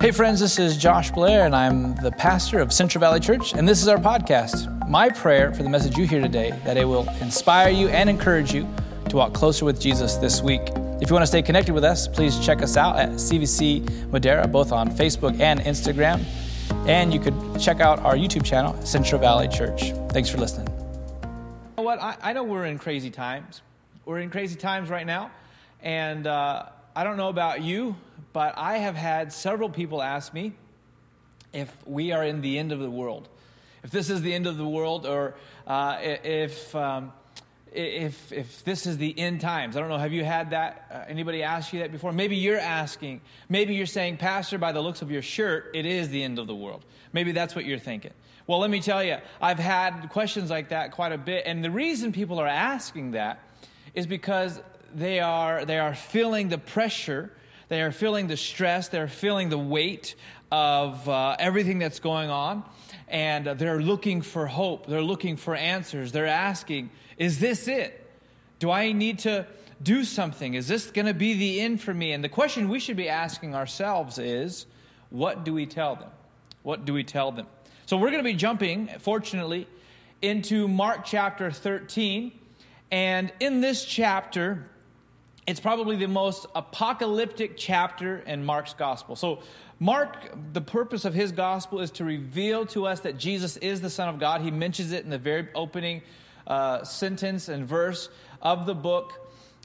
Hey, friends, this is Josh Blair, and I'm the pastor of Central Valley Church, and this is our podcast. My prayer for the message you hear today that it will inspire you and encourage you to walk closer with Jesus this week. If you want to stay connected with us, please check us out at CVC Madera, both on Facebook and Instagram. And you could check out our YouTube channel, Central Valley Church. Thanks for listening. You know what? I, I know we're in crazy times. We're in crazy times right now. And uh, I don't know about you, but I have had several people ask me if we are in the end of the world, if this is the end of the world, or uh, if. Um, if, if this is the end times. I don't know, have you had that? Uh, anybody ask you that before? Maybe you're asking. Maybe you're saying, Pastor, by the looks of your shirt, it is the end of the world. Maybe that's what you're thinking. Well, let me tell you, I've had questions like that quite a bit. And the reason people are asking that is because they are, they are feeling the pressure they are feeling the stress, they're feeling the weight of uh, everything that's going on, and they're looking for hope. They're looking for answers. They're asking, Is this it? Do I need to do something? Is this going to be the end for me? And the question we should be asking ourselves is, What do we tell them? What do we tell them? So we're going to be jumping, fortunately, into Mark chapter 13. And in this chapter, it's probably the most apocalyptic chapter in Mark's gospel. So, Mark, the purpose of his gospel is to reveal to us that Jesus is the Son of God. He mentions it in the very opening uh, sentence and verse of the book.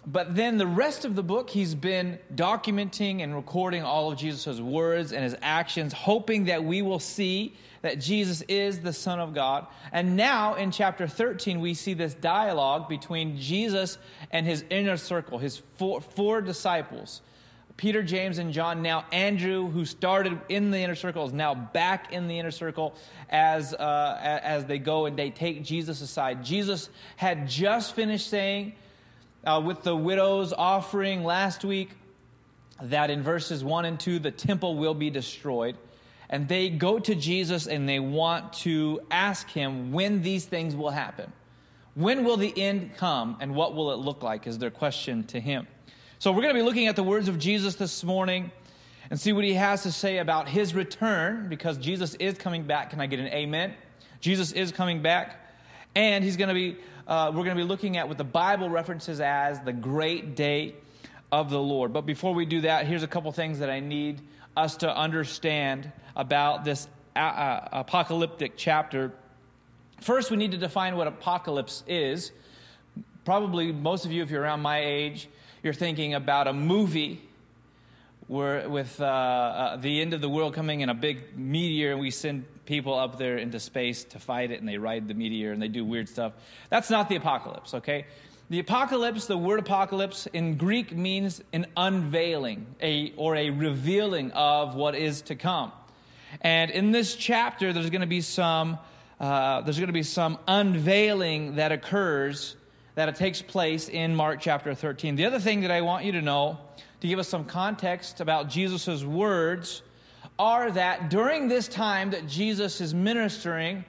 But then the rest of the book, he's been documenting and recording all of Jesus' words and his actions, hoping that we will see that Jesus is the Son of God. And now in chapter 13, we see this dialogue between Jesus and his inner circle, his four, four disciples. Peter, James, and John. Now, Andrew, who started in the inner circle, is now back in the inner circle as, uh, as they go and they take Jesus aside. Jesus had just finished saying uh, with the widow's offering last week that in verses 1 and 2, the temple will be destroyed and they go to Jesus and they want to ask him when these things will happen. When will the end come and what will it look like? Is their question to him. So we're going to be looking at the words of Jesus this morning and see what he has to say about his return because Jesus is coming back. Can I get an amen? Jesus is coming back. And he's going to be, uh, we're going to be looking at what the Bible references as the great day of the Lord. But before we do that, here's a couple things that I need us to understand about this uh, uh, apocalyptic chapter. First, we need to define what apocalypse is. Probably most of you, if you're around my age, you're thinking about a movie where, with uh, uh, the end of the world coming in a big meteor, and we send people up there into space to fight it, and they ride the meteor and they do weird stuff. That's not the apocalypse, okay? The apocalypse, the word apocalypse in Greek means an unveiling a, or a revealing of what is to come. And in this chapter, there's going to be some, uh, there's going to be some unveiling that occurs, that it takes place in Mark chapter 13. The other thing that I want you to know, to give us some context about Jesus' words, are that during this time that Jesus is ministering,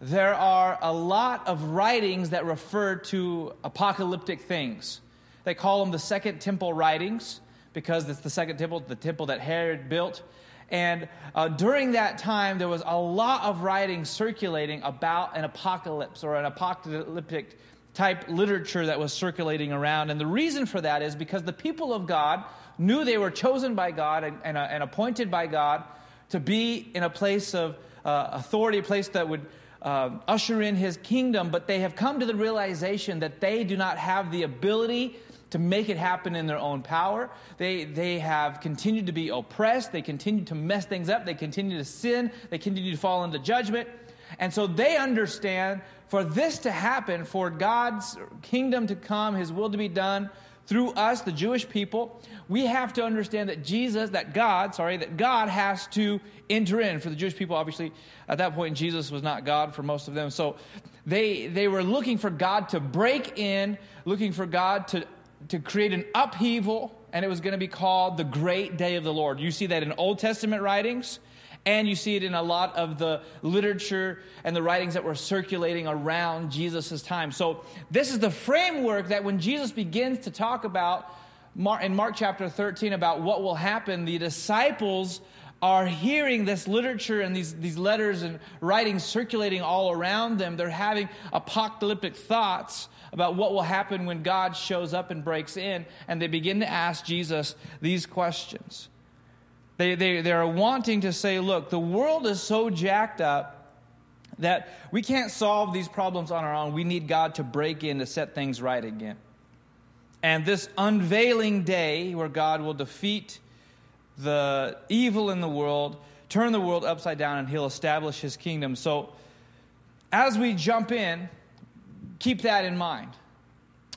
there are a lot of writings that refer to apocalyptic things. They call them the Second Temple writings because it's the Second Temple, the temple that Herod built. And uh, during that time, there was a lot of writing circulating about an apocalypse or an apocalyptic type literature that was circulating around. And the reason for that is because the people of God knew they were chosen by God and, and, uh, and appointed by God to be in a place of uh, authority, a place that would uh, usher in his kingdom, but they have come to the realization that they do not have the ability to make it happen in their own power. They, they have continued to be oppressed. They continue to mess things up. They continue to sin. They continue to fall into judgment. And so they understand for this to happen, for God's kingdom to come, his will to be done through us, the Jewish people, we have to understand that Jesus, that God, sorry, that God has to enter in. For the Jewish people, obviously, at that point, Jesus was not God for most of them. So they, they were looking for God to break in, looking for God to, to create an upheaval, and it was going to be called the Great Day of the Lord. You see that in Old Testament writings. And you see it in a lot of the literature and the writings that were circulating around Jesus' time. So, this is the framework that when Jesus begins to talk about in Mark chapter 13 about what will happen, the disciples are hearing this literature and these, these letters and writings circulating all around them. They're having apocalyptic thoughts about what will happen when God shows up and breaks in, and they begin to ask Jesus these questions. They, they, they are wanting to say, look, the world is so jacked up that we can't solve these problems on our own. We need God to break in to set things right again. And this unveiling day where God will defeat the evil in the world, turn the world upside down, and he'll establish his kingdom. So, as we jump in, keep that in mind.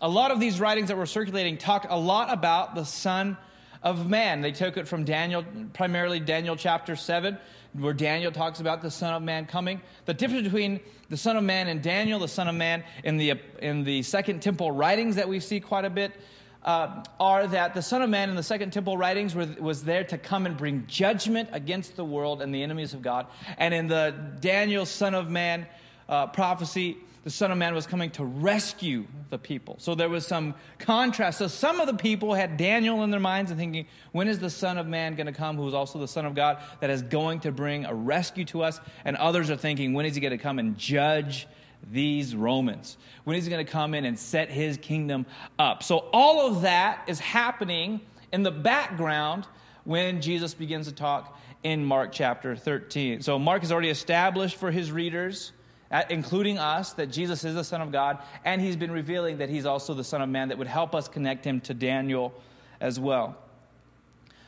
A lot of these writings that were circulating talk a lot about the Son of Man. They took it from Daniel, primarily Daniel chapter 7, where Daniel talks about the Son of Man coming. The difference between the Son of Man and Daniel, the Son of Man, in the, in the Second Temple writings that we see quite a bit, uh, are that the Son of Man in the Second Temple writings were, was there to come and bring judgment against the world and the enemies of God. And in the Daniel Son of Man uh, prophecy, the Son of Man was coming to rescue the people. So there was some contrast. So some of the people had Daniel in their minds and thinking, when is the Son of Man going to come, who is also the Son of God, that is going to bring a rescue to us? And others are thinking, when is he going to come and judge these Romans? When is he going to come in and set his kingdom up? So all of that is happening in the background when Jesus begins to talk in Mark chapter 13. So Mark has already established for his readers including us, that Jesus is the Son of God, and he's been revealing that he's also the Son of Man that would help us connect him to Daniel as well.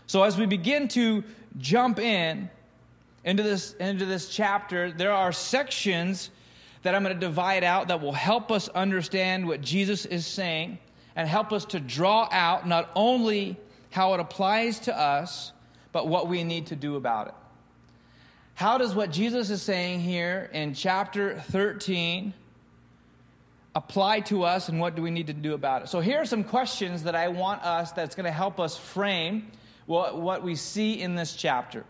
So as we begin to jump in into this, into this chapter, there are sections that I'm going to divide out that will help us understand what Jesus is saying and help us to draw out not only how it applies to us, but what we need to do about it. How does what Jesus is saying here in chapter 13 apply to us and what do we need to do about it? So, here are some questions that I want us that's going to help us frame what, what we see in this chapter.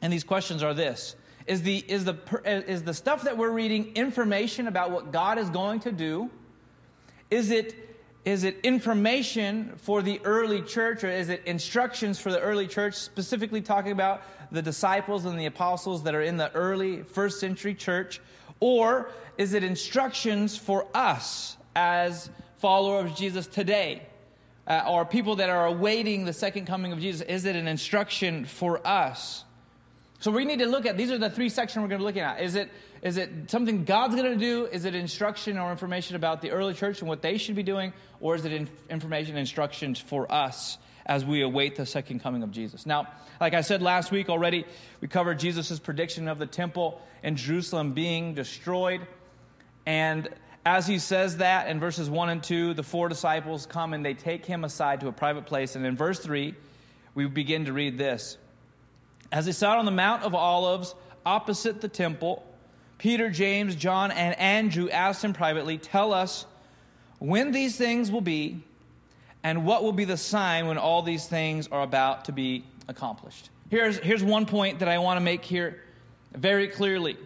And these questions are this is the, is, the, is the stuff that we're reading information about what God is going to do? Is it is it information for the early church or is it instructions for the early church, specifically talking about the disciples and the apostles that are in the early first century church? Or is it instructions for us as followers of Jesus today? Uh, or people that are awaiting the second coming of Jesus? Is it an instruction for us? So we need to look at these are the three sections we're going to be looking at. Is it is it something God's going to do? Is it instruction or information about the early church and what they should be doing? Or is it in, information and instructions for us as we await the second coming of Jesus? Now, like I said last week already, we covered Jesus' prediction of the temple in Jerusalem being destroyed. And as he says that in verses 1 and 2, the four disciples come and they take him aside to a private place. And in verse 3, we begin to read this. As they sat on the Mount of Olives opposite the temple, Peter, James, John, and Andrew asked him privately, Tell us when these things will be, and what will be the sign when all these things are about to be accomplished. Here's, here's one point that I want to make here very clearly.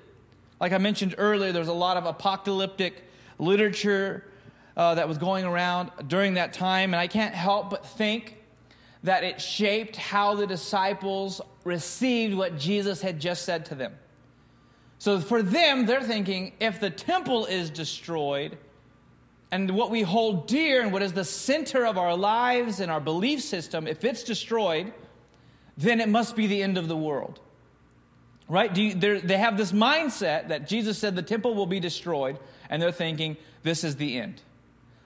Like I mentioned earlier, there's a lot of apocalyptic literature uh, that was going around during that time, and I can't help but think that it shaped how the disciples received what Jesus had just said to them. So for them, they're thinking if the temple is destroyed, and what we hold dear and what is the center of our lives and our belief system, if it's destroyed, then it must be the end of the world. Right? You, they have this mindset that Jesus said the temple will be destroyed, and they're thinking this is the end.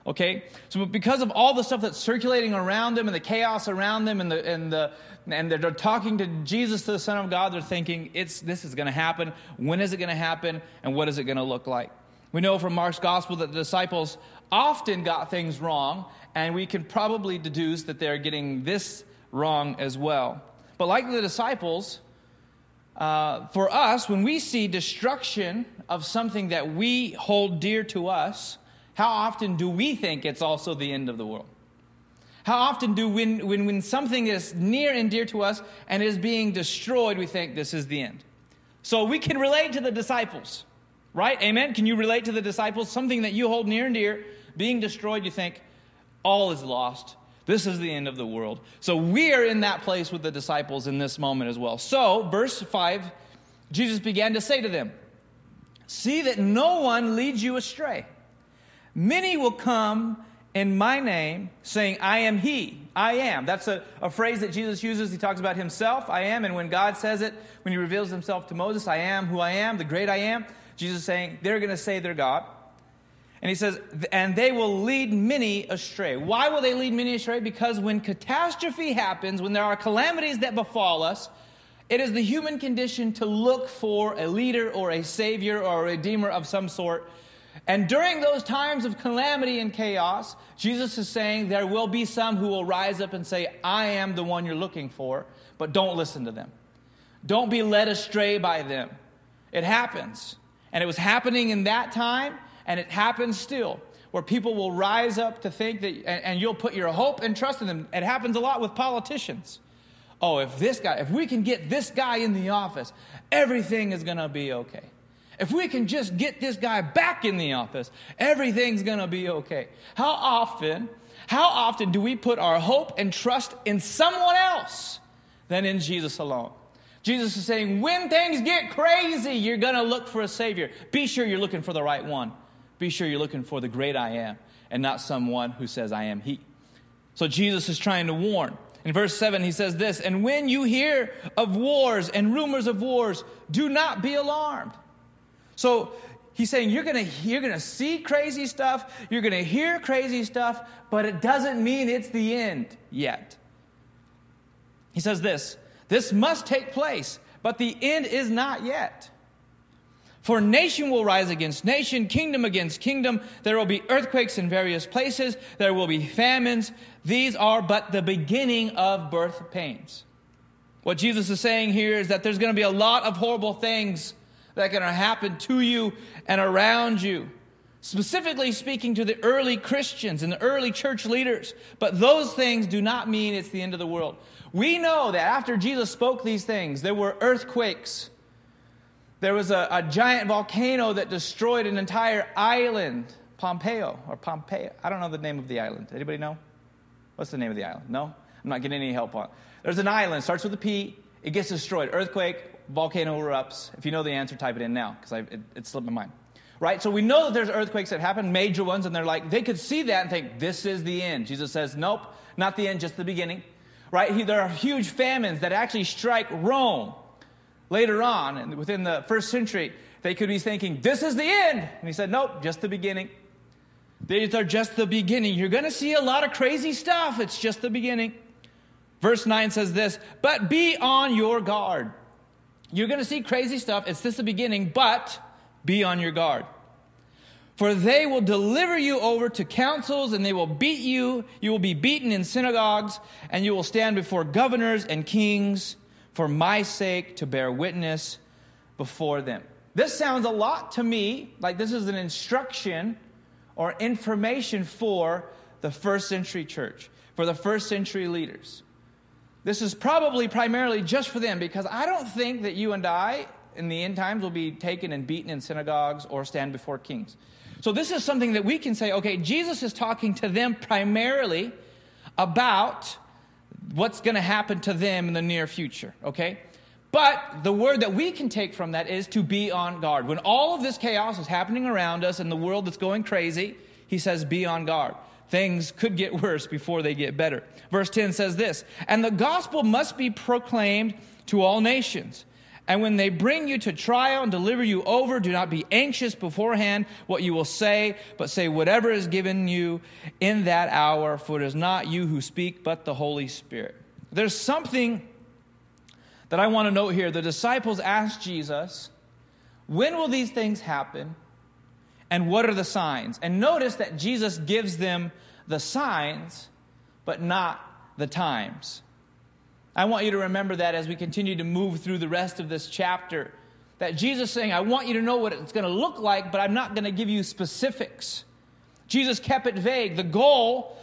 Okay? So because of all the stuff that's circulating around them and the chaos around them and the and the and they're talking to Jesus, to the Son of God, they're thinking, it's this is gonna happen. When is it gonna happen? And what is it gonna look like? We know from Mark's gospel that the disciples often got things wrong, and we can probably deduce that they're getting this wrong as well. But like the disciples, uh, for us, when we see destruction of something that we hold dear to us, how often do we think it's also the end of the world? How often do when, when, when something is near and dear to us and is being destroyed, we think this is the end? So we can relate to the disciples, right? Amen? Can you relate to the disciples? Something that you hold near and dear being destroyed, you think all is lost. This is the end of the world. So we are in that place with the disciples in this moment as well. So, verse 5, Jesus began to say to them, See that no one leads you astray. Many will come in my name, saying, I am He. I am. That's a, a, phrase that Jesus uses. He talks about Himself, I am. And when God says it, when He reveals Himself to Moses, I am who I am, the great I am, Jesus is saying, they're going to say they're God. And He says, and they will lead many astray. Why will they lead many astray? Because when catastrophe happens, when there are calamities that befall us, it is the human condition to look for a leader or a savior or a redeemer of some sort and during those times of calamity and chaos, Jesus is saying there will be some who will rise up and say, I am the one you're looking for, but don't listen to them. Don't be led astray by them. It happens. And it was happening in that time, and it happens still, where people will rise up to think that, and, and you'll put your hope and trust in them. It happens a lot with politicians. Oh, if this guy, if we can get this guy in the office, everything is going to be okay. If we can just get this guy back in the office, everything's going to be okay. How often, how often do we put our hope and trust in someone else than in Jesus alone? Jesus is saying, when things get crazy, you're going to look for a Savior. Be sure you're looking for the right one. Be sure you're looking for the great I am and not someone who says, I am He. So Jesus is trying to warn. In verse 7, he says this And when you hear of wars and rumors of wars, do not be alarmed. So he's saying you're going to you're going to see crazy stuff, you're going to hear crazy stuff, but it doesn't mean it's the end yet. He says this, this must take place, but the end is not yet. For nation will rise against nation, kingdom against kingdom. There will be earthquakes in various places. There will be famines. These are but the beginning of birth pains. What Jesus is saying here is that there's going to be a lot of horrible things that can happen to you and around you. Specifically speaking to the early Christians and the early church leaders. But those things do not mean it's the end of the world. We know that after Jesus spoke these things, there were earthquakes. There was a, a giant volcano that destroyed an entire island, Pompeo or Pompeii. I don't know the name of the island. Anybody know? What's the name of the island? No? I'm not getting any help on. There's an island, starts with a P, it gets destroyed. Earthquake, volcano erupts. If you know the answer, type it in now because it, it slipped my mind. Right? So we know that there's earthquakes that happen, major ones, and they're like, they could see that and think, this is the end. Jesus says, nope, not the end, just the beginning. Right? He, there are huge famines that actually strike Rome later on, and within the first century, they could be thinking, this is the end. And he said, nope, just the beginning. These are just the beginning. You're going to see a lot of crazy stuff. It's just the beginning. Verse 9 says this, but be on your guard. You're going to see crazy stuff. It's just the beginning, but be on your guard. For they will deliver you over to councils and they will beat you. You will be beaten in synagogues and you will stand before governors and kings for my sake to bear witness before them. This sounds a lot to me like this is an instruction or information for the first century church, for the first century leaders. This is probably primarily just for them because I don't think that you and I in the end times will be taken and beaten in synagogues or stand before kings. So this is something that we can say, okay, Jesus is talking to them primarily about what's going to happen to them in the near future, okay? But the word that we can take from that is to be on guard. When all of this chaos is happening around us and the world that's going crazy, he says, be on guard things could get worse before they get better. Verse 10 says this And the gospel must be proclaimed to all nations. And when they bring you to trial and deliver you over, do not be anxious beforehand what you will say, but say whatever is given you in that hour, for it is not you who speak, but the Holy Spirit. There's something that I want to note here. The disciples asked Jesus, When will these things happen? And what are the signs? And notice that Jesus gives them the signs, but not the times. I want you to remember that as we continue to move through the rest of this chapter. That Jesus saying, I want you to know what it's going to look like, but I'm not going to give you specifics. Jesus kept it vague. The goal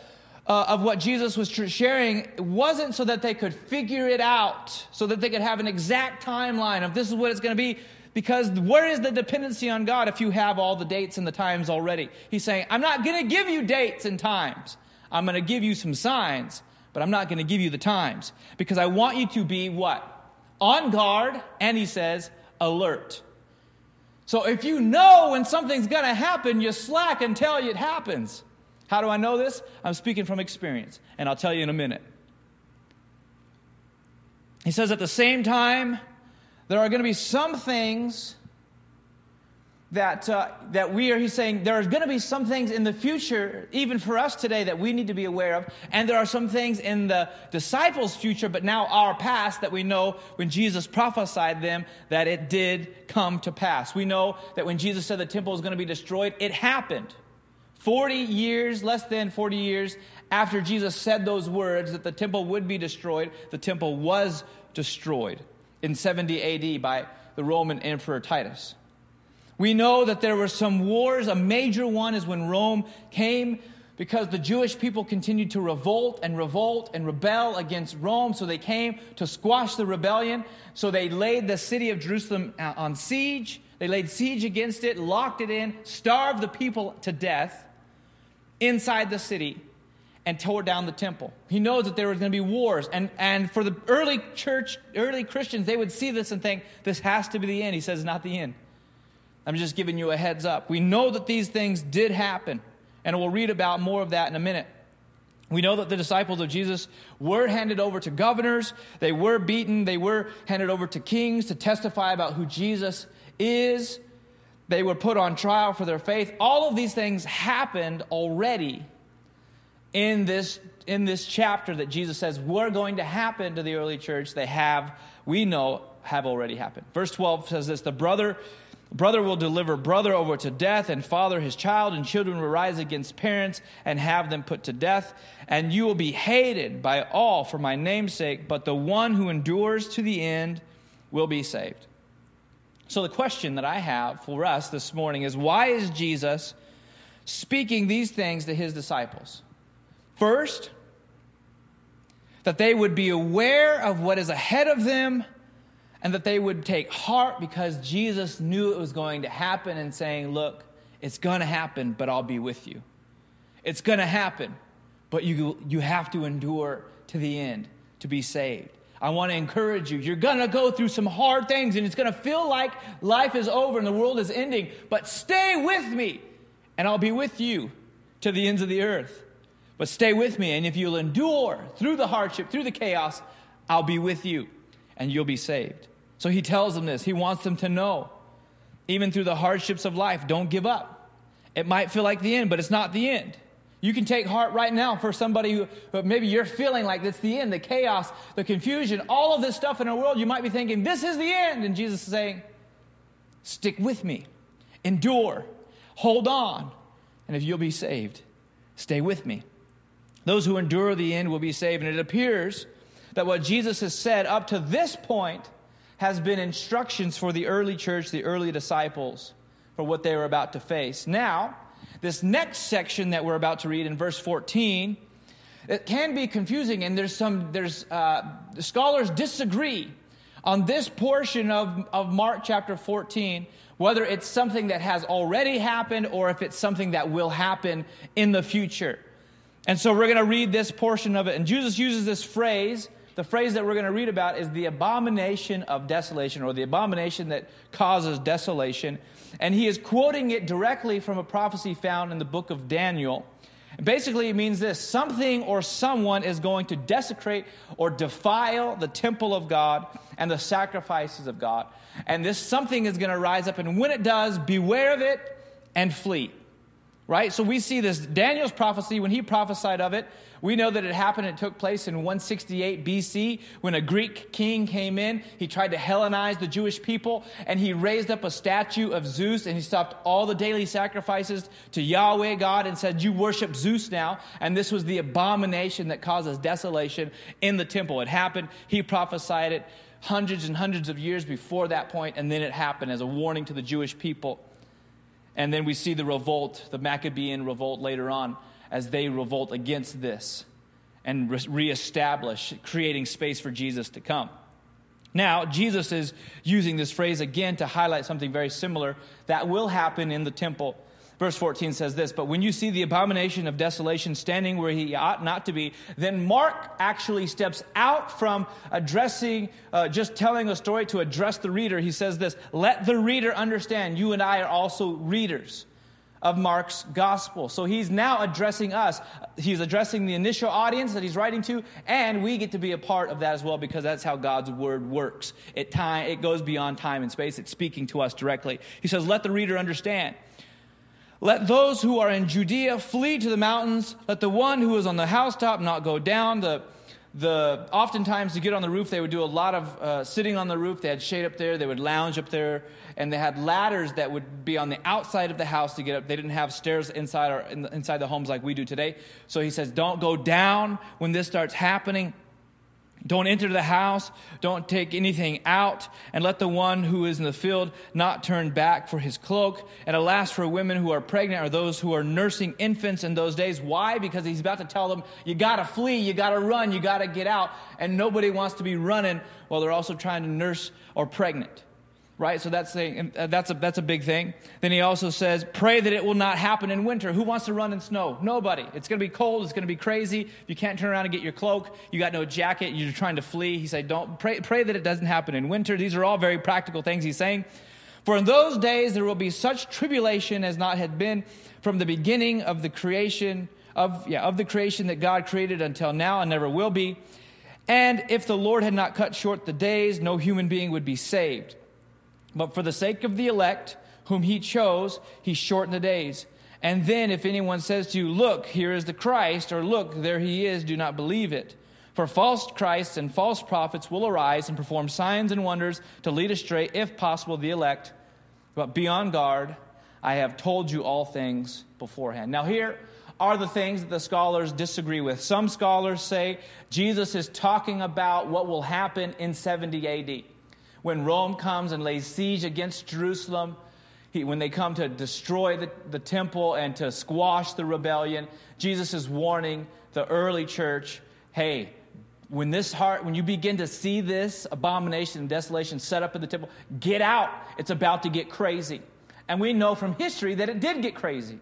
uh, of what Jesus was sharing wasn't so that they could figure it out, so that they could have an exact timeline of this is what it's going to be. Because where is the dependency on God if you have all the dates and the times already? He's saying, I'm not going to give you dates and times. I'm going to give you some signs, but I'm not going to give you the times because I want you to be what? On guard, and he says, alert. So if you know when something's going to happen, you slack until it happens. How do I know this? I'm speaking from experience, and I'll tell you in a minute. He says, at the same time, there are going to be some things that, uh, that we are, he's saying, there are going to be some things in the future, even for us today, that we need to be aware of. And there are some things in the disciples' future, but now our past, that we know when Jesus prophesied them that it did come to pass. We know that when Jesus said the temple was going to be destroyed, it happened. 40 years, less than 40 years after Jesus said those words that the temple would be destroyed, the temple was destroyed in 70 AD by the Roman Emperor Titus. We know that there were some wars. A major one is when Rome came because the Jewish people continued to revolt and revolt and rebel against Rome. So they came to squash the rebellion. So they laid the city of Jerusalem uh, on siege. They laid siege against it, locked it in, starved the people to death inside the city, and tore down the temple. He knows that there was going to be wars. And, and for the early church, early Christians, they would see this and think, this has to be the end. He says, not the end. I'm just giving you a heads up. We know that these things did happen, and we'll read about more of that in a minute. We know that the disciples of Jesus were handed over to governors, they were beaten, they were handed over to kings to testify about who Jesus is. They were put on trial for their faith. All of these things happened already in this, in this chapter that Jesus says were going to happen to the early church. They have, we know, have already happened. Verse 12 says this The brother Brother will deliver brother over to death, and father his child, and children will rise against parents and have them put to death. And you will be hated by all for my name's sake, but the one who endures to the end will be saved. So, the question that I have for us this morning is why is Jesus speaking these things to his disciples? First, that they would be aware of what is ahead of them and that they would take heart because Jesus knew it was going to happen and saying, Look, it's going to happen, but I'll be with you. It's going to happen, but you, you have to endure to the end to be saved. I want to encourage you. You're going to go through some hard things and it's going to feel like life is over and the world is ending, but stay with me and I'll be with you to the ends of the earth. But stay with me, and if you'll endure through the hardship, through the chaos, I'll be with you and you'll be saved. So he tells them this. He wants them to know, even through the hardships of life, don't give up. It might feel like the end, but it's not the end. You can take heart right now for somebody who, who maybe you're feeling like it's the end, the chaos, the confusion, all of this stuff in our world. You might be thinking, this is the end. And Jesus is saying, stick with me, endure, hold on. And if you'll be saved, stay with me. Those who endure the end will be saved. And it appears that what Jesus has said up to this point has been instructions for the early church, the early disciples, for what they were about to face. Now, this next section that we're about to read in verse 14, it can be confusing, and there's some, there's, uh, scholars disagree on this portion of, of Mark chapter 14, whether it's something that has already happened or if it's something that will happen in the future. And so we're going to read this portion of it. And Jesus uses this phrase the phrase that we're going to read about is the abomination of desolation, or the abomination that causes desolation. And he is quoting it directly from a prophecy found in the book of Daniel. Basically, it means this something or someone is going to desecrate or defile the temple of God and the sacrifices of God. And this something is going to rise up, and when it does, beware of it and flee. Right? So we see this Daniel's prophecy, when he prophesied of it, we know that it happened, it took place in 168 BC when a Greek king came in. He tried to Hellenize the Jewish people and he raised up a statue of Zeus and he stopped all the daily sacrifices to Yahweh God and said, You worship Zeus now. And this was the abomination that causes desolation in the temple. It happened, he prophesied it hundreds and hundreds of years before that point, and then it happened as a warning to the Jewish people. And then we see the revolt, the Maccabean revolt later on as they revolt against this and re- reestablish, creating space for Jesus to come. Now, Jesus is using this phrase again to highlight something very similar that will happen in the temple. Verse 14 says this But when you see the abomination of desolation standing where he ought not to be, then Mark actually steps out from addressing, uh, just telling a story to address the reader. He says this Let the reader understand. You and I are also readers of Mark's gospel. So he's now addressing us. He's addressing the initial audience that he's writing to, and we get to be a part of that as well because that's how God's word works. It, time, it goes beyond time and space, it's speaking to us directly. He says, Let the reader understand. Let those who are in Judea flee to the mountains. Let the one who is on the housetop not go down. The, the, oftentimes, to get on the roof, they would do a lot of uh, sitting on the roof. They had shade up there. They would lounge up there. And they had ladders that would be on the outside of the house to get up. They didn't have stairs inside, or in inside the homes like we do today. So he says, Don't go down when this starts happening. Don't enter the house, don't take anything out, and let the one who is in the field not turn back for his cloak. And alas, for women who are pregnant or those who are nursing infants in those days. Why? Because he's about to tell them, you gotta flee, you gotta run, you gotta get out. And nobody wants to be running while they're also trying to nurse or pregnant right? So that's a, uh, that's, a, that's a big thing. Then he also says, pray that it will not happen in winter. Who wants to run in snow? Nobody. It's going to be cold. It's going to be crazy. If you can't turn around and get your cloak, you got no jacket, you're trying to flee. He said, don't pray, pray that it doesn't happen in winter. These are all very practical things he's saying. For in those days there will be such tribulation as not had been from the beginning of the creation of, yeah, of the creation that God created until now and never will be. And if the Lord had not cut short the days, no human being would be saved. But for the sake of the elect, whom he chose, he shortened the days. And then, if anyone says to you, Look, here is the Christ, or Look, there he is, do not believe it. For false Christs and false prophets will arise and perform signs and wonders to lead astray, if possible, the elect. But be on guard. I have told you all things beforehand. Now, here are the things that the scholars disagree with. Some scholars say Jesus is talking about what will happen in 70 AD when Rome comes and lays siege against Jerusalem, he, when they come to destroy the, the temple and to squash the rebellion, Jesus is warning the early church hey, when this heart, when you begin to see this abomination and desolation set up in the temple, get out. It's about to get crazy. And we know from history that it did get crazy.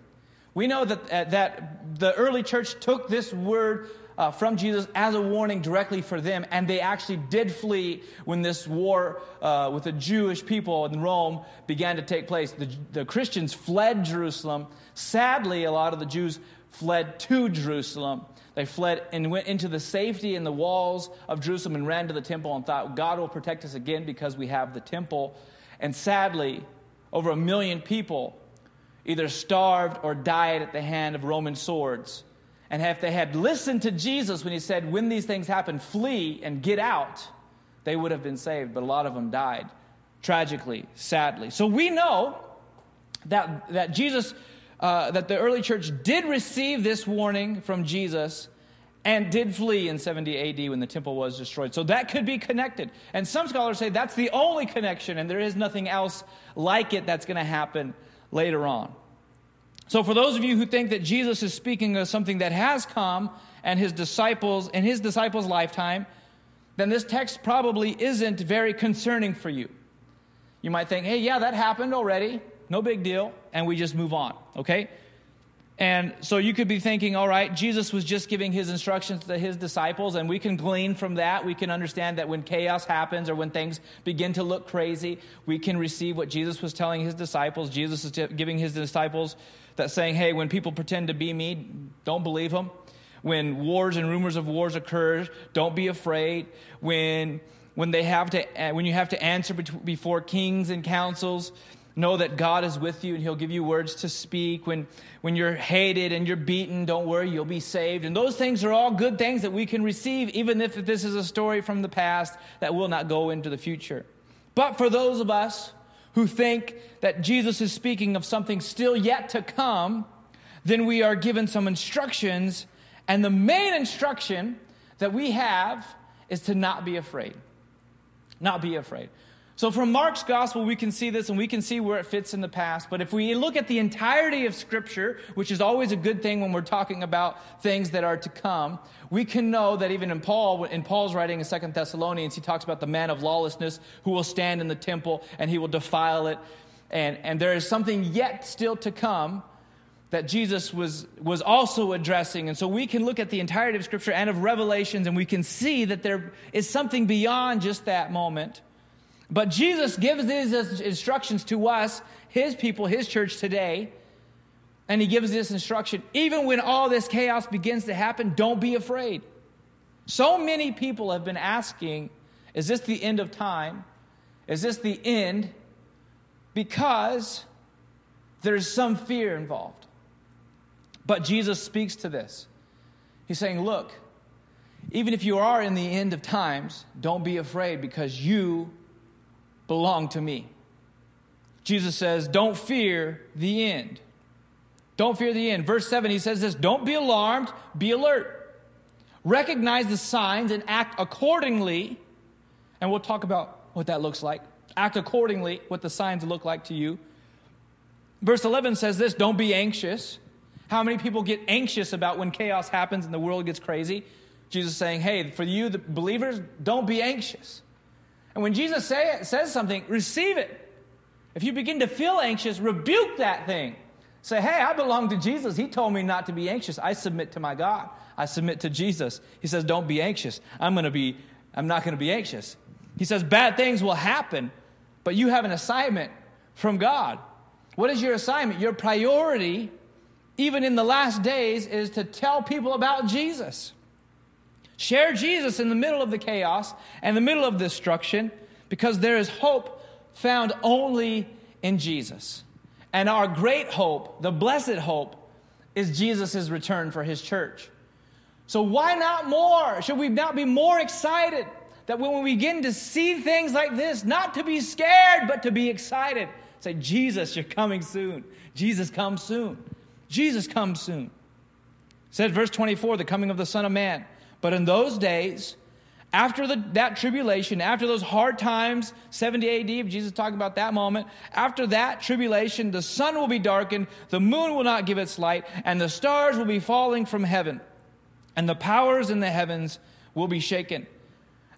We know that, uh, that the early church took this word uh, from Jesus as a warning directly for them. And they actually did flee when this war uh, with the Jewish people in Rome began to take place. The, the Christians fled Jerusalem. Sadly, a lot of the Jews fled to Jerusalem. They fled and went into the safety in the walls of Jerusalem and ran to the temple and thought, God will protect us again because we have the temple. And sadly, over a million people either starved or died at the hand of Roman swords. And if they had listened to Jesus when he said, When these things happen, flee and get out, they would have been saved. But a lot of them died, tragically, sadly. So we know that, that Jesus, uh, that the early church did receive this warning from Jesus and did flee in 70 AD when the temple was destroyed. So that could be connected. And some scholars say that's the only connection, and there is nothing else like it that's going to happen later on. So, for those of you who think that Jesus is speaking of something that has come and his disciples in his disciples' lifetime, then this text probably isn't very concerning for you. You might think, hey, yeah, that happened already. No big deal. And we just move on, okay? And so you could be thinking, all right, Jesus was just giving his instructions to his disciples, and we can glean from that. We can understand that when chaos happens or when things begin to look crazy, we can receive what Jesus was telling his disciples. Jesus is giving his disciples that saying, hey, when people pretend to be me, don't believe them. When wars and rumors of wars occur, don't be afraid. When when they have to eh, when you have to answer before kings and councils know that God is with you and He'll give you words to speak. When, when you're hated and you're beaten, don't worry, you'll be saved. And those things are all good things that we can receive, even if this is a story from the past that will not go into the future. But for those of us who think that Jesus is speaking of something still yet to come, then we are given some instructions. And the main instruction that we have is to not be afraid. Not be afraid. So, from Mark's gospel, we can see this and we can see where it fits in the past. But if we look at the entirety of Scripture, which is always a good thing when we're talking about things that are to come, we can know that even in Paul, in Paul's writing in Second Thessalonians, he talks about the man of lawlessness who will stand in the temple and he will defile it. And, and there is something yet still to come that Jesus was, was also addressing. And so we can look at the entirety of Scripture and of Revelations, and we can see that there is something beyond just that moment. But Jesus gives these instructions to us, his people, his church today. And he gives this instruction even when all this chaos begins to happen, don't be afraid. So many people have been asking, is this the end of time? Is this the end? Because there's some fear involved. But Jesus speaks to this. He's saying, Look, even if you are in the end of times, don't be afraid because you belong to me. Jesus says, Don't fear the end. Don't fear the end. Verse 7, he says this Don't be alarmed, be alert. Recognize the signs and act accordingly. And we'll talk about what that looks like. Act accordingly, what the signs look like to you. Verse 11 says this Don't be anxious. How many people get anxious about when chaos happens and the world gets crazy? Jesus saying, hey, for you, the believers, don't be anxious. And when Jesus say, says something, receive it. If you begin to feel anxious, rebuke that thing. Say, hey, I belong to Jesus. He told me not to be anxious. I submit to my God. I submit to Jesus. He says, don't be anxious. I'm going to be, I'm not going to be anxious. He says, bad things will happen, but you have an assignment from God. What is your assignment? Your priority even in the last days, is to tell people about Jesus. Share Jesus in the middle of the chaos and the middle of destruction because there is hope found only in Jesus. And our great hope, the blessed hope, is Jesus' return for his church. So, why not more? Should we not be more excited that when we begin to see things like this, not to be scared, but to be excited? Say, Jesus, you're coming soon. Jesus comes soon. Jesus comes soon. Says verse 24, the coming of the Son of Man. But in those days, after the, that tribulation, after those hard times, 70 AD, Jesus talking about that moment, after that tribulation, the sun will be darkened, the moon will not give its light, and the stars will be falling from heaven, and the powers in the heavens will be shaken.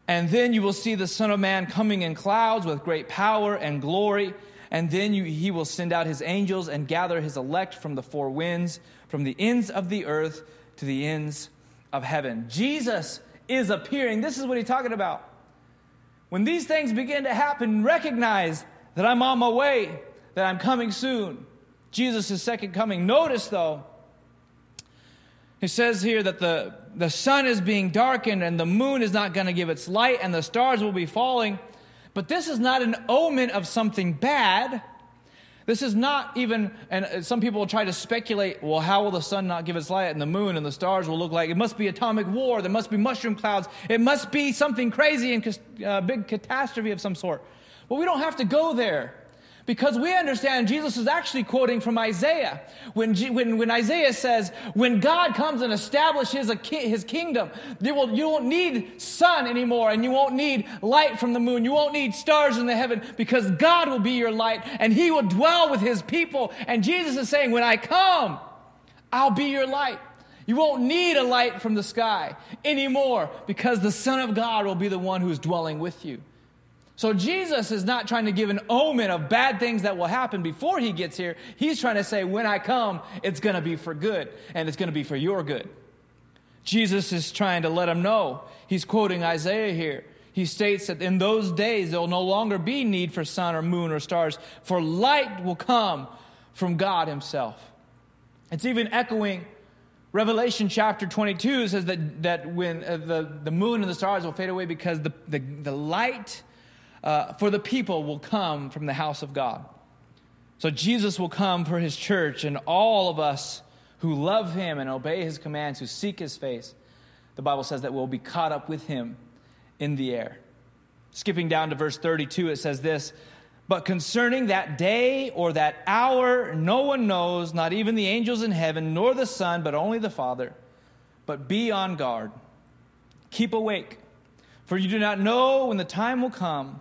And then you will see the Son of Man coming in clouds with great power and glory. And then you, he will send out his angels and gather his elect from the four winds, from the ends of the earth to the ends of heaven. Jesus is appearing. This is what he's talking about. When these things begin to happen, recognize that I'm on my way, that I'm coming soon. Jesus' second coming. Notice, though, he says here that the, the sun is being darkened and the moon is not going to give its light and the stars will be falling. But this is not an omen of something bad. This is not even, and some people will try to speculate, well, how will the sun not give its light and the moon and the stars will look like? It must be atomic war. There must be mushroom clouds. It must be something crazy and a uh, big catastrophe of some sort. But we don't have to go there. Because we understand Jesus is actually quoting from Isaiah. When, when, when Isaiah says, when God comes and establishes ki- his kingdom, you, will, you won't need sun anymore and you won't need light from the moon. You won't need stars in the heaven because God will be your light and he will dwell with his people. And Jesus is saying, when I come, I'll be your light. You won't need a light from the sky anymore because the Son of God will be the one who's dwelling with you. So Jesus is not trying to give an omen of bad things that will happen before he gets here. He's trying to say, when I come, it's going to be for good and it's going to be for your good. Jesus is trying to let him know. He's quoting Isaiah here. He states that in those days there will no longer be need for sun or moon or stars, for light will come from God Himself. It's even echoing Revelation chapter 22 says that, that when uh, the, the moon and the stars will fade away because the, the, the light uh, for the people will come from the house of God. So Jesus will come for his church, and all of us who love him and obey his commands, who seek his face, the Bible says that we'll be caught up with him in the air. Skipping down to verse 32, it says this But concerning that day or that hour, no one knows, not even the angels in heaven, nor the Son, but only the Father. But be on guard, keep awake, for you do not know when the time will come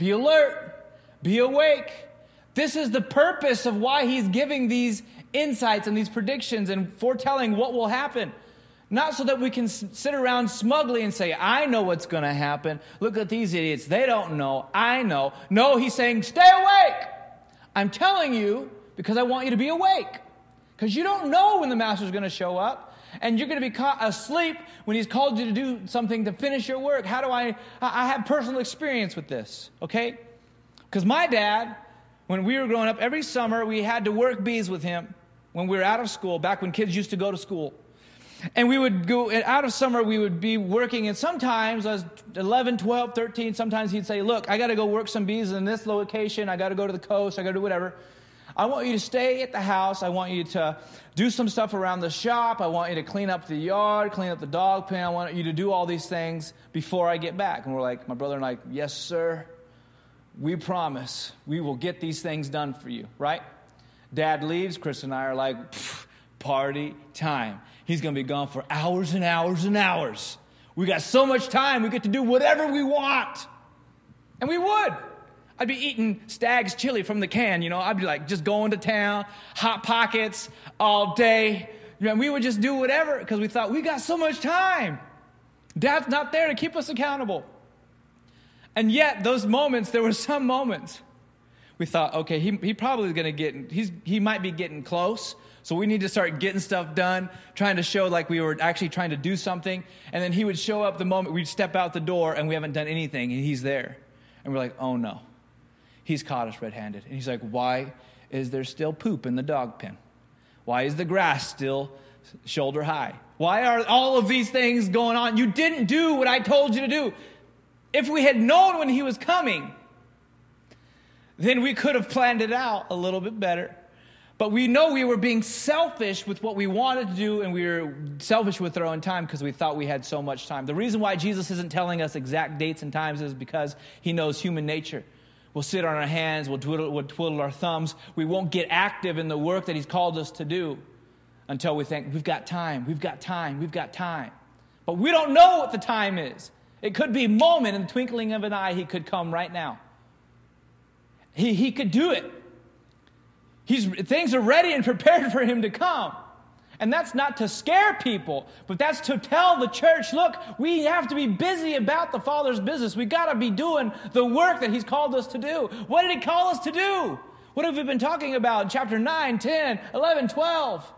be alert, be awake. This is the purpose of why he's giving these insights and these predictions and foretelling what will happen. Not so that we can sit around smugly and say, I know what's going to happen. Look at these idiots. They don't know. I know. No, he's saying, stay awake. I'm telling you because I want you to be awake. Because you don't know when the master's going to show up and you're going to be caught asleep when he's called you to do something to finish your work. How do I? I have personal experience with this, okay? Because my dad, when we were growing up, every summer we had to work bees with him when we were out of school, back when kids used to go to school. And we would go out of summer, we would be working, and sometimes I was 11, 12, 13. Sometimes he'd say, Look, I got to go work some bees in this location. I got to go to the coast. I got to do whatever. I want you to stay at the house. I want you to do some stuff around the shop. I want you to clean up the yard, clean up the dog pen. I want you to do all these things before I get back. And we're like, my brother and I, yes, sir. We promise we will get these things done for you, right? Dad leaves. Chris and I are like, party time. He's going to be gone for hours and hours and hours. We got so much time, we get to do whatever we want. And we would. I'd be eating Stagg's chili from the can, you know. I'd be like just going to town, hot pockets all day. And we would just do whatever because we thought we got so much time. Dad's not there to keep us accountable. And yet, those moments, there were some moments we thought, okay, he, he probably is going to get, he's, he might be getting close. So we need to start getting stuff done, trying to show like we were actually trying to do something. And then he would show up the moment we'd step out the door and we haven't done anything and he's there. And we're like, oh no he's caught us red handed. And he's like, Why is there still poop in the dog pen? Why is the grass still shoulder high? Why are all of these things going on? You didn't do what I told you to do. If we had known when he was coming, then we could have planned it out a little bit better. But we know we were being selfish with what we wanted to do, and we were selfish with our own time because we thought we had so much time. The reason why Jesus isn't telling us exact dates and times is because he knows human nature. We'll sit on our hands, we'll twiddle, we'll twiddle our thumbs. We won't get active in the work that He's called us to do until we think, we've got time, we've got time, we've got time. But we don't know what the time is. It could be a moment in the twinkling of an eye, He could come right now. He, he could do it. He's, things are ready and prepared for Him to come. And that's not to scare people, but that's to tell the church look, we have to be busy about the Father's business. We got to be doing the work that He's called us to do. What did He call us to do? What have we been talking about in chapter 9, 10, 11, 12?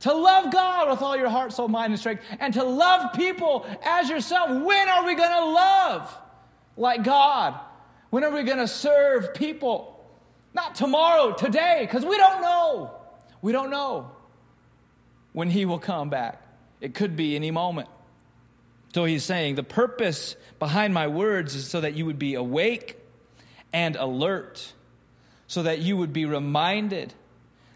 To love God with all your heart, soul, mind, and strength, and to love people as yourself. When are we going to love like God? When are we going to serve people? Not tomorrow, today, because we don't know. We don't know when he will come back. It could be any moment. So he's saying, the purpose behind my words is so that you would be awake and alert, so that you would be reminded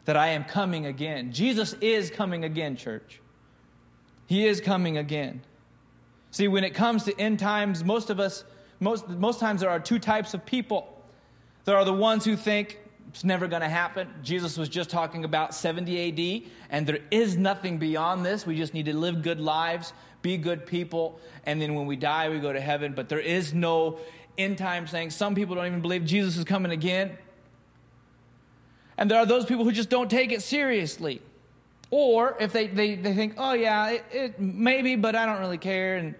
that I am coming again. Jesus is coming again, church. He is coming again. See, when it comes to end times, most of us, most, most times there are two types of people. There are the ones who think it's never going to happen. Jesus was just talking about 70 AD, and there is nothing beyond this. We just need to live good lives, be good people, and then when we die, we go to heaven. But there is no end time saying some people don't even believe Jesus is coming again. And there are those people who just don't take it seriously. Or if they, they, they think, oh, yeah, it, it maybe, but I don't really care. And,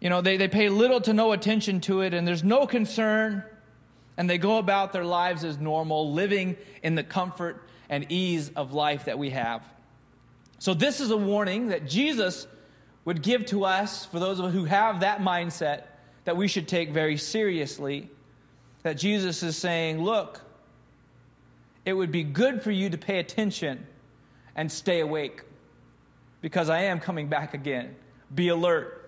you know, they, they pay little to no attention to it, and there's no concern and they go about their lives as normal, living in the comfort and ease of life that we have. So, this is a warning that Jesus would give to us, for those of us who have that mindset, that we should take very seriously. That Jesus is saying, Look, it would be good for you to pay attention and stay awake because I am coming back again. Be alert.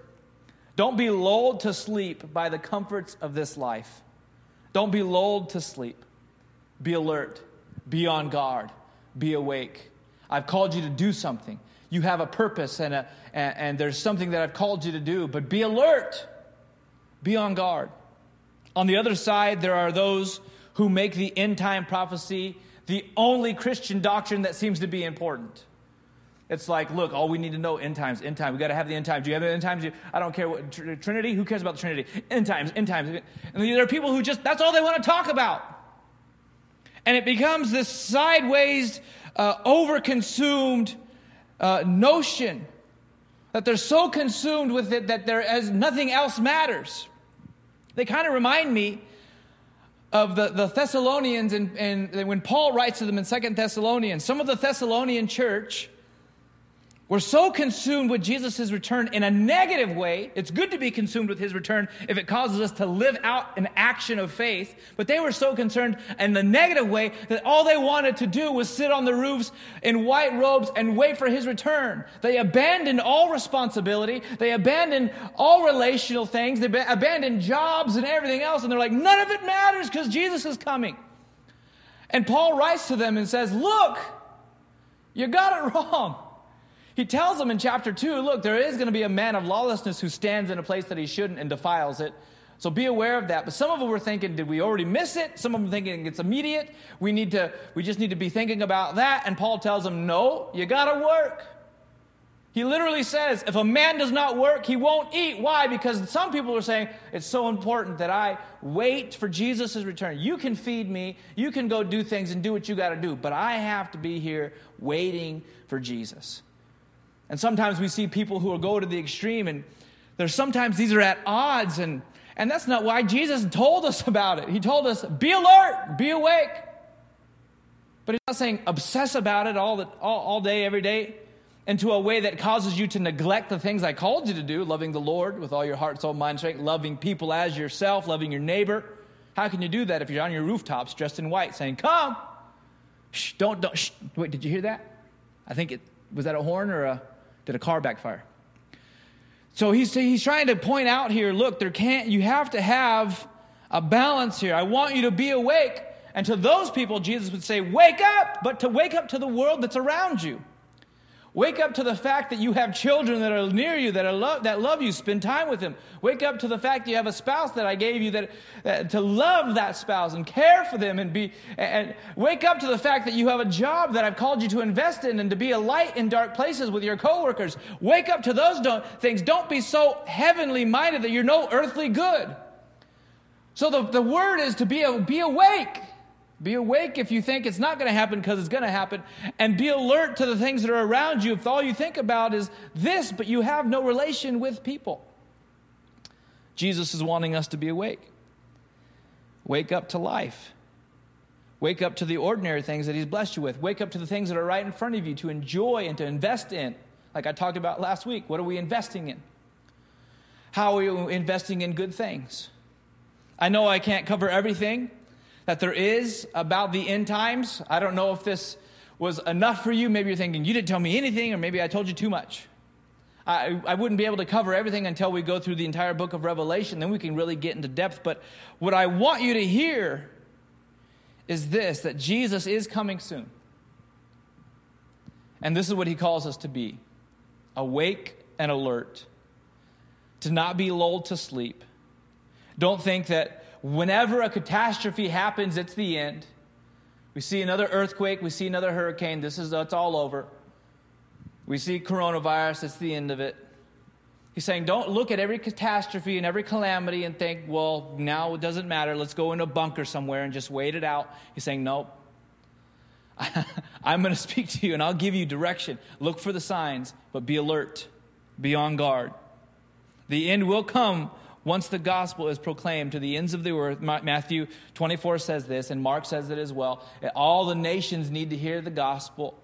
Don't be lulled to sleep by the comforts of this life. Don't be lulled to sleep. Be alert. Be on guard. Be awake. I've called you to do something. You have a purpose and, a, and, and there's something that I've called you to do, but be alert. Be on guard. On the other side, there are those who make the end time prophecy the only Christian doctrine that seems to be important. It's like, look, all we need to know end times, end time. We got to have the end times. Do you have the end times? I don't care what tr- Trinity. Who cares about the Trinity? End times, end times. And there are people who just that's all they want to talk about, and it becomes this sideways, uh, overconsumed uh, notion that they're so consumed with it that there as nothing else matters. They kind of remind me of the, the Thessalonians and, and when Paul writes to them in Second Thessalonians. Some of the Thessalonian church we're so consumed with Jesus' return in a negative way. It's good to be consumed with his return if it causes us to live out an action of faith. But they were so concerned in the negative way that all they wanted to do was sit on the roofs in white robes and wait for his return. They abandoned all responsibility. They abandoned all relational things. They abandoned jobs and everything else. And they're like, none of it matters because Jesus is coming. And Paul writes to them and says, Look, you got it wrong. He tells them in chapter 2 look, there is going to be a man of lawlessness who stands in a place that he shouldn't and defiles it. So be aware of that. But some of them were thinking, did we already miss it? Some of them thinking it's immediate. We need to, we just need to be thinking about that. And Paul tells them, no, you got to work. He literally says, if a man does not work, he won't eat. Why? Because some people are saying, it's so important that I wait for Jesus' return. You can feed me, you can go do things and do what you got to do, but I have to be here waiting for Jesus. And sometimes we see people who will go to the extreme, and there's sometimes these are at odds, and, and that's not why Jesus told us about it. He told us, be alert, be awake. But he's not saying obsess about it all, the, all, all day, every day, into a way that causes you to neglect the things I called you to do loving the Lord with all your heart, soul, mind, strength, loving people as yourself, loving your neighbor. How can you do that if you're on your rooftops dressed in white saying, Come? Shh, don't, don't, shh. Wait, did you hear that? I think it was that a horn or a did a car backfire? So he's, he's trying to point out here look, there can't, you have to have a balance here. I want you to be awake. And to those people, Jesus would say, Wake up, but to wake up to the world that's around you. Wake up to the fact that you have children that are near you, that, are lo- that love you, spend time with them. Wake up to the fact that you have a spouse that I gave you that, that to love that spouse and care for them and be, and wake up to the fact that you have a job that I've called you to invest in and to be a light in dark places with your coworkers. Wake up to those things. Don't be so heavenly minded that you're no earthly good. So the, the word is to be, a, be awake. Be awake if you think it's not going to happen because it's going to happen. And be alert to the things that are around you if all you think about is this, but you have no relation with people. Jesus is wanting us to be awake. Wake up to life. Wake up to the ordinary things that He's blessed you with. Wake up to the things that are right in front of you to enjoy and to invest in. Like I talked about last week. What are we investing in? How are you investing in good things? I know I can't cover everything that there is about the end times. I don't know if this was enough for you. Maybe you're thinking, you didn't tell me anything, or maybe I told you too much. I, I wouldn't be able to cover everything until we go through the entire book of Revelation. Then we can really get into depth. But what I want you to hear is this that Jesus is coming soon. And this is what he calls us to be awake and alert, to not be lulled to sleep. Don't think that whenever a catastrophe happens, it's the end. We see another earthquake, we see another hurricane, this is it's all over. We see coronavirus, it's the end of it. He's saying, don't look at every catastrophe and every calamity and think, well, now it doesn't matter. Let's go in a bunker somewhere and just wait it out. He's saying, nope. I'm going to speak to you and I'll give you direction. Look for the signs, but be alert, be on guard. The end will come once the gospel is proclaimed to the ends of the earth. Matthew 24 says this, and Mark says it as well. All the nations need to hear the gospel.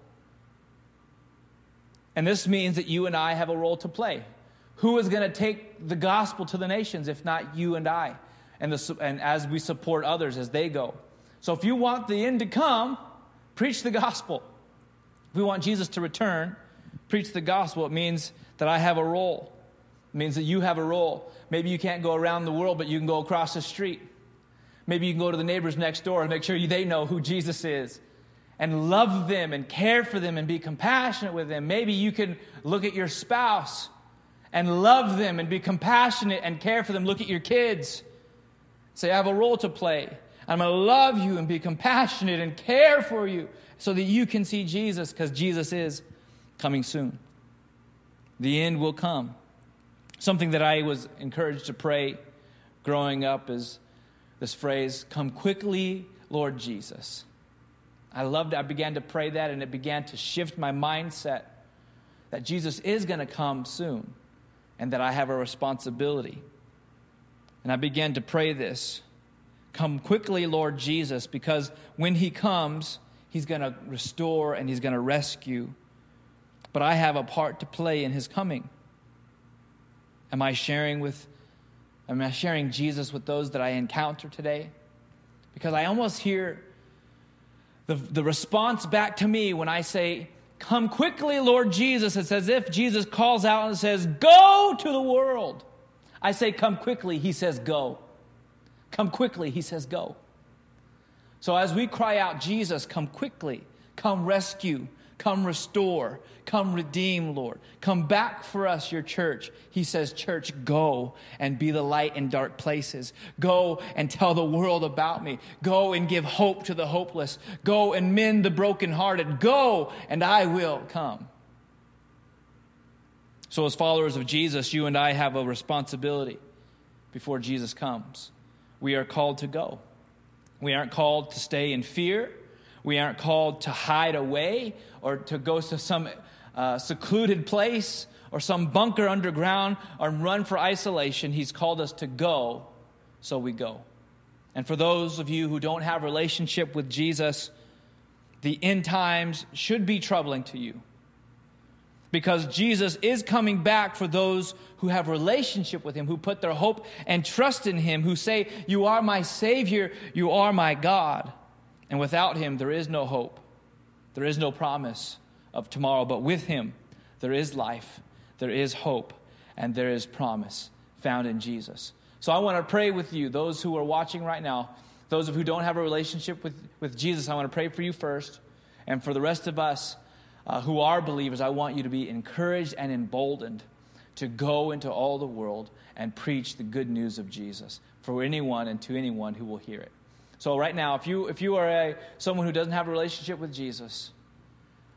And this means that you and I have a role to play. Who is going to take the gospel to the nations if not you and I? And, the, and as we support others as they go. So if you want the end to come, preach the gospel. If we want Jesus to return, preach the gospel. It means that I have a role. It means that you have a role. Maybe you can't go around the world, but you can go across the street. Maybe you can go to the neighbors next door and make sure they know who Jesus is and love them and care for them and be compassionate with them. Maybe you can look at your spouse and love them and be compassionate and care for them. Look at your kids. Say, I have a role to play. I'm going to love you and be compassionate and care for you so that you can see Jesus because Jesus is coming soon. The end will come. Something that I was encouraged to pray growing up is this phrase, Come quickly, Lord Jesus. I loved it. I began to pray that, and it began to shift my mindset that Jesus is going to come soon and that I have a responsibility. And I began to pray this Come quickly, Lord Jesus, because when He comes, He's going to restore and He's going to rescue. But I have a part to play in His coming. Am I sharing with Am I sharing Jesus with those that I encounter today? Because I almost hear the, the response back to me when I say, Come quickly, Lord Jesus. It's as if Jesus calls out and says, Go to the world. I say, Come quickly. He says, Go. Come quickly. He says, Go. So as we cry out, Jesus, come quickly, come rescue, come restore, come redeem, Lord. Come back for us, your church. He says, Church, go and be the light in dark places. Go and tell the world about me. Go and give hope to the hopeless. Go and mend the brokenhearted. Go and I will come. So, as followers of Jesus, you and I have a responsibility before Jesus comes. We are called to go. We aren't called to stay in fear. We aren't called to hide away or to go to some uh, secluded place or some bunker underground or run for isolation. He's called us to go, so we go. And for those of you who don't have relationship with Jesus, the end times should be troubling to you because Jesus is coming back for those who have relationship with him, who put their hope and trust in him, who say, "You are my savior, you are my God." And without him there is no hope. There is no promise of tomorrow, but with him there is life, there is hope, and there is promise found in Jesus. So I want to pray with you, those who are watching right now, those of who don't have a relationship with, with Jesus, I want to pray for you first. And for the rest of us, uh, who are believers, I want you to be encouraged and emboldened to go into all the world and preach the good news of Jesus for anyone and to anyone who will hear it. So right now, if you if you are a someone who doesn't have a relationship with Jesus,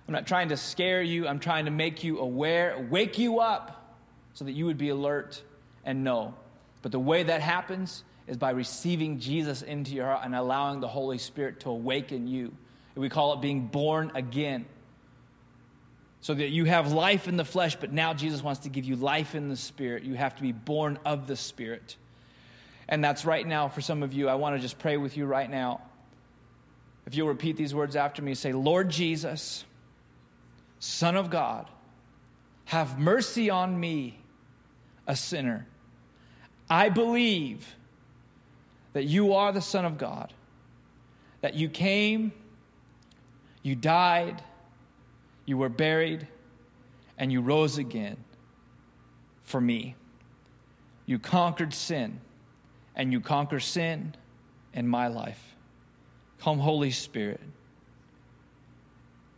I'm not trying to scare you. I'm trying to make you aware, wake you up, so that you would be alert and know. But the way that happens is by receiving Jesus into your heart and allowing the Holy Spirit to awaken you. We call it being born again so that you have life in the flesh, but now Jesus wants to give you life in the spirit. You have to be born of the spirit. And that's right now for some of you. I want to just pray with you right now. If you'll repeat these words after me, say, Lord Jesus, Son of God, have mercy on me, a sinner. I believe that you are the Son of God, that you came, you died, you were buried, and you rose again for me. You conquered sin, and you conquer sin in my life. Come, Holy Spirit,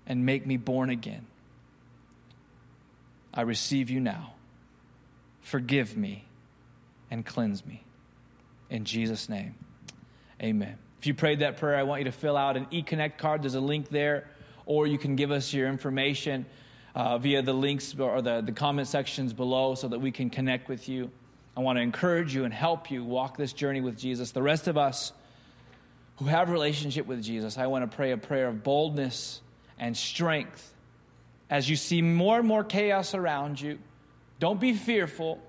and make me born again. I receive you now. Forgive me and cleanse me. In Jesus' name, amen. If you prayed that prayer, I want you to fill out an eConnect card. There's a link there or you can give us your information uh, via the links or the, the comment sections below so that we can connect with you. I want to encourage you and help you walk this journey with Jesus. The rest of us who have a relationship with Jesus, I want to pray a prayer of boldness and strength as you see more and more chaos around you. Don't be fearful,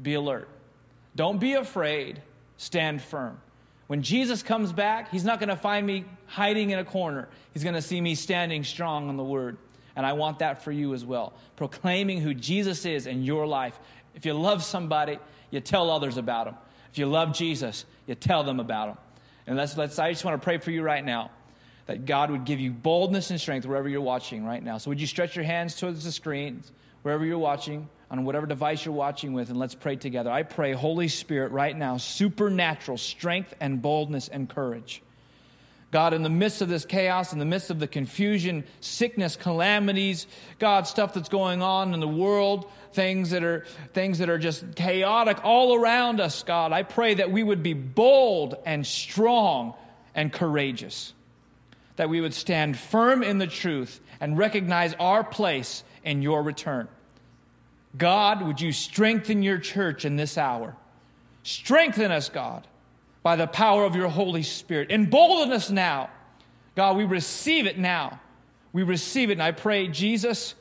be alert. Don't be afraid, stand firm. When Jesus comes back, he's not going to find me hiding in a corner. He's going to see me standing strong on the word. And I want that for you as well. Proclaiming who Jesus is in your life. If you love somebody, you tell others about them. If you love Jesus, you tell them about him. And let's, let's, I just want to pray for you right now that God would give you boldness and strength wherever you're watching right now. So, would you stretch your hands towards the screen, wherever you're watching? on whatever device you're watching with, and let's pray together. I pray, Holy Spirit, right now, supernatural strength and boldness and courage. God, in the midst of this chaos, in the midst of the confusion, sickness, calamities, God, stuff that's going on in the world, things that are things that are just chaotic all around us, God, I pray that we would be bold and strong and courageous, that we would stand firm in the truth and recognize our place in your return. God, would you strengthen your church in this hour? Strengthen us, God, by the power of your Holy Spirit. Embolden us now. God, we receive it now. We receive it. And I pray, Jesus,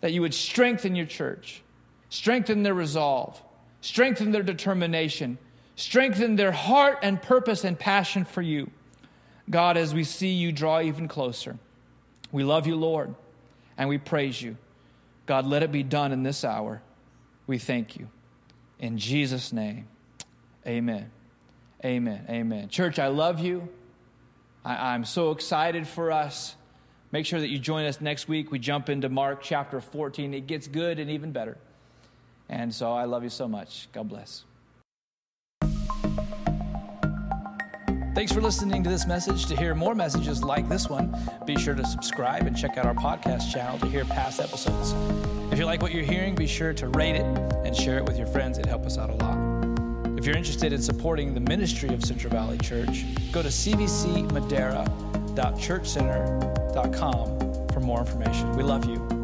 that you would strengthen your church, strengthen their resolve, strengthen their determination, strengthen their heart and purpose and passion for you. God, as we see you draw even closer, we love you, Lord, and we praise you. God, let it be done in this hour. We thank you. In Jesus' name, amen. Amen. Amen. Church, I love you. I, am so excited for us. Make sure that you join us next week. We jump into Mark chapter 14. It gets good and even better. And so I love you so much. God bless. Thanks for listening to this message. To hear more messages like this one, be sure to subscribe and check out our podcast channel to hear past episodes. If you like what you're hearing, be sure to rate it and share it with your friends. It helps us out a lot. If you're interested in supporting the ministry of Central Valley Church, go to cvcmadera.churchcenter.com for more information. We love you.